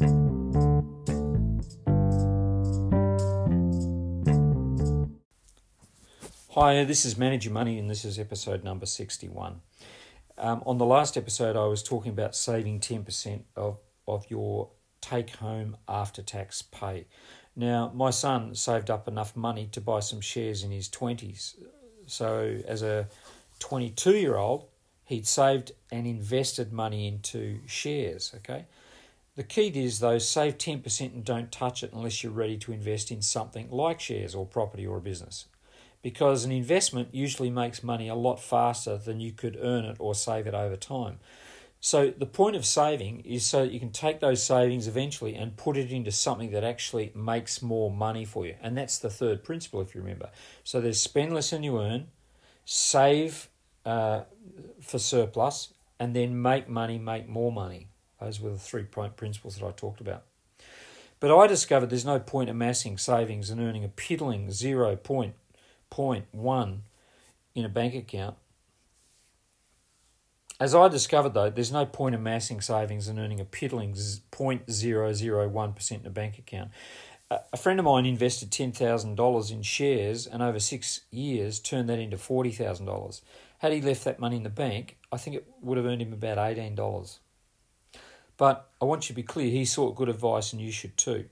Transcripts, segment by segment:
Hi, this is Manage Your Money, and this is episode number 61. Um, on the last episode, I was talking about saving 10% of, of your take home after tax pay. Now, my son saved up enough money to buy some shares in his 20s. So, as a 22 year old, he'd saved and invested money into shares. Okay. The key is, though, save 10% and don't touch it unless you're ready to invest in something like shares or property or a business because an investment usually makes money a lot faster than you could earn it or save it over time. So the point of saving is so that you can take those savings eventually and put it into something that actually makes more money for you. And that's the third principle, if you remember. So there's spend less than you earn, save uh, for surplus, and then make money, make more money. Those were the three principles that I talked about. But I discovered there's no point amassing savings and earning a piddling zero point 0.1 in a bank account. As I discovered, though, there's no point amassing savings and earning a piddling 0.001% in a bank account. A friend of mine invested $10,000 in shares and over six years turned that into $40,000. Had he left that money in the bank, I think it would have earned him about $18. But I want you to be clear, he sought good advice and you should too.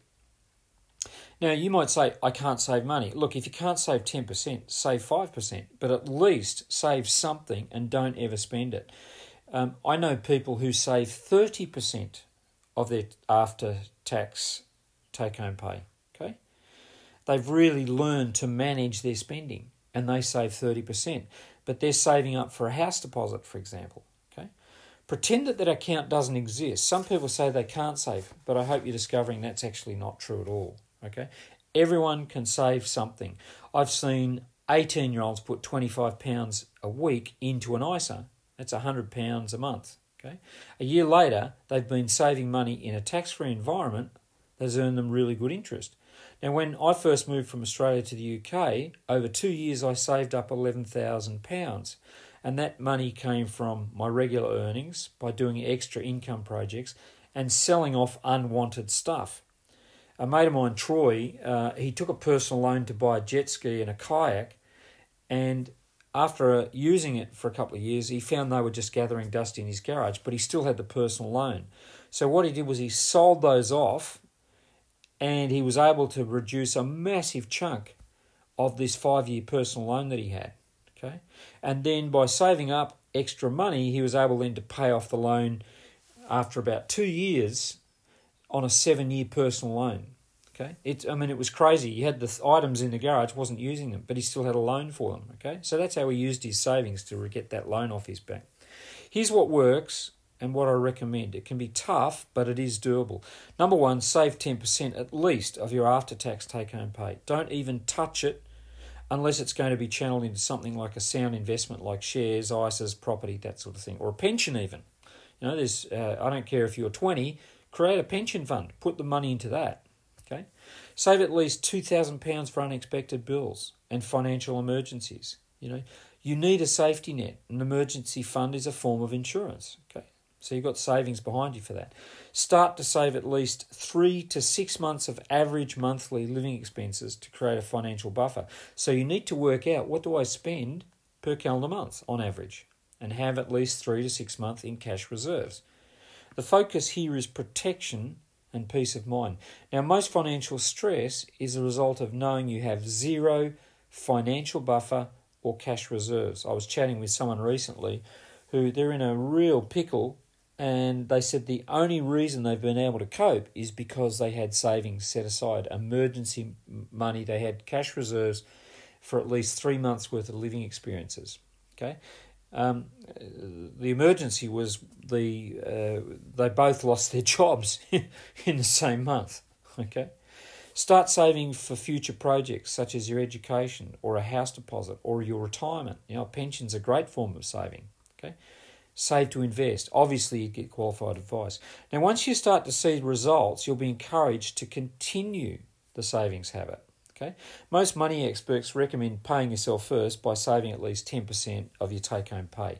Now, you might say, I can't save money. Look, if you can't save 10%, save 5%, but at least save something and don't ever spend it. Um, I know people who save 30% of their after tax take home pay. Okay? They've really learned to manage their spending and they save 30%, but they're saving up for a house deposit, for example. Pretend that that account doesn't exist. Some people say they can't save, but I hope you're discovering that's actually not true at all. Okay, everyone can save something. I've seen 18 year olds put 25 pounds a week into an ISA. That's 100 pounds a month. Okay, a year later, they've been saving money in a tax free environment that's earned them really good interest. Now, when I first moved from Australia to the UK, over two years I saved up £11,000. And that money came from my regular earnings by doing extra income projects and selling off unwanted stuff a mate of mine, Troy, uh, he took a personal loan to buy a jet ski and a kayak, and after using it for a couple of years, he found they were just gathering dust in his garage, but he still had the personal loan. So what he did was he sold those off, and he was able to reduce a massive chunk of this five-year personal loan that he had. Okay, and then by saving up extra money, he was able then to pay off the loan after about two years on a seven year personal loan. Okay, it I mean it was crazy. He had the items in the garage, wasn't using them, but he still had a loan for them. Okay, so that's how he used his savings to get that loan off his back. Here's what works and what I recommend. It can be tough, but it is doable. Number one, save ten percent at least of your after tax take home pay. Don't even touch it unless it's going to be channeled into something like a sound investment like shares, ISAs, property, that sort of thing, or a pension even. You know, there's uh, I don't care if you're 20, Create a pension fund, put the money into that. Okay? Save at least £2,000 for unexpected bills and financial emergencies. You know, you need a safety net. An emergency fund is a form of insurance. Okay? So you've got savings behind you for that. Start to save at least three to six months of average monthly living expenses to create a financial buffer. So you need to work out what do I spend per calendar month on average and have at least three to six months in cash reserves. The focus here is protection and peace of mind. Now, most financial stress is a result of knowing you have zero financial buffer or cash reserves. I was chatting with someone recently who they're in a real pickle and they said the only reason they've been able to cope is because they had savings set aside, emergency money, they had cash reserves for at least three months worth of living experiences. Okay, um, the emergency was the uh, they both lost their jobs in the same month. Okay, start saving for future projects such as your education or a house deposit or your retirement. You know, pension's a great form of saving. Okay, save to invest. Obviously, you get qualified advice. Now, once you start to see results, you'll be encouraged to continue the savings habit. Okay, most money experts recommend paying yourself first by saving at least ten percent of your take-home pay.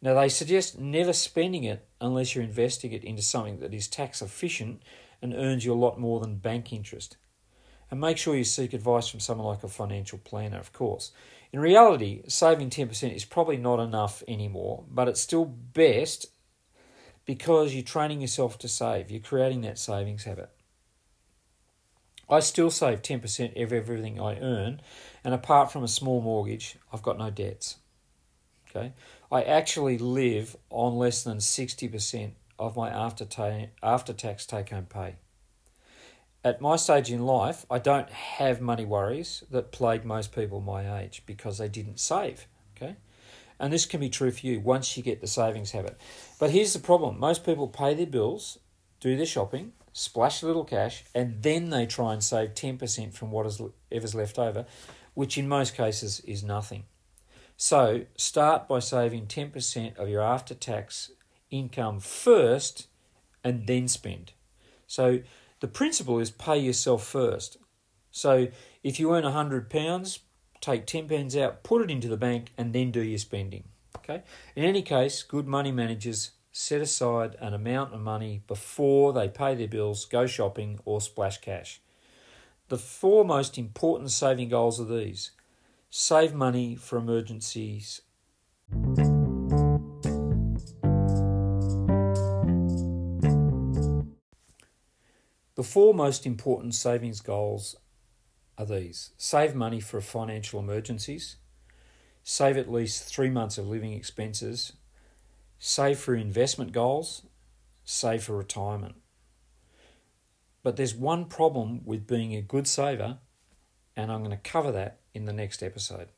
Now they suggest never spending it unless you're investing it into something that is tax efficient and earns you a lot more than bank interest. And make sure you seek advice from someone like a financial planner, of course. In reality, saving 10% is probably not enough anymore, but it's still best because you're training yourself to save. You're creating that savings habit. I still save 10% of everything I earn, and apart from a small mortgage, I've got no debts. Okay? I actually live on less than 60% of my after, ta- after tax take home pay. At my stage in life, I don't have money worries that plague most people my age because they didn't save. Okay? And this can be true for you once you get the savings habit. But here's the problem most people pay their bills, do their shopping, splash a little cash, and then they try and save 10% from whatever's left over, which in most cases is nothing. So start by saving 10% of your after tax income first and then spend. So the principle is pay yourself first. So if you earn £100, take £10 out, put it into the bank, and then do your spending. Okay? In any case, good money managers set aside an amount of money before they pay their bills, go shopping, or splash cash. The four most important saving goals are these save money for emergencies. The four most important savings goals are these save money for financial emergencies, save at least three months of living expenses save for investment goals, save for retirement. But there's one problem with being a good saver, and I'm going to cover that in the next episode.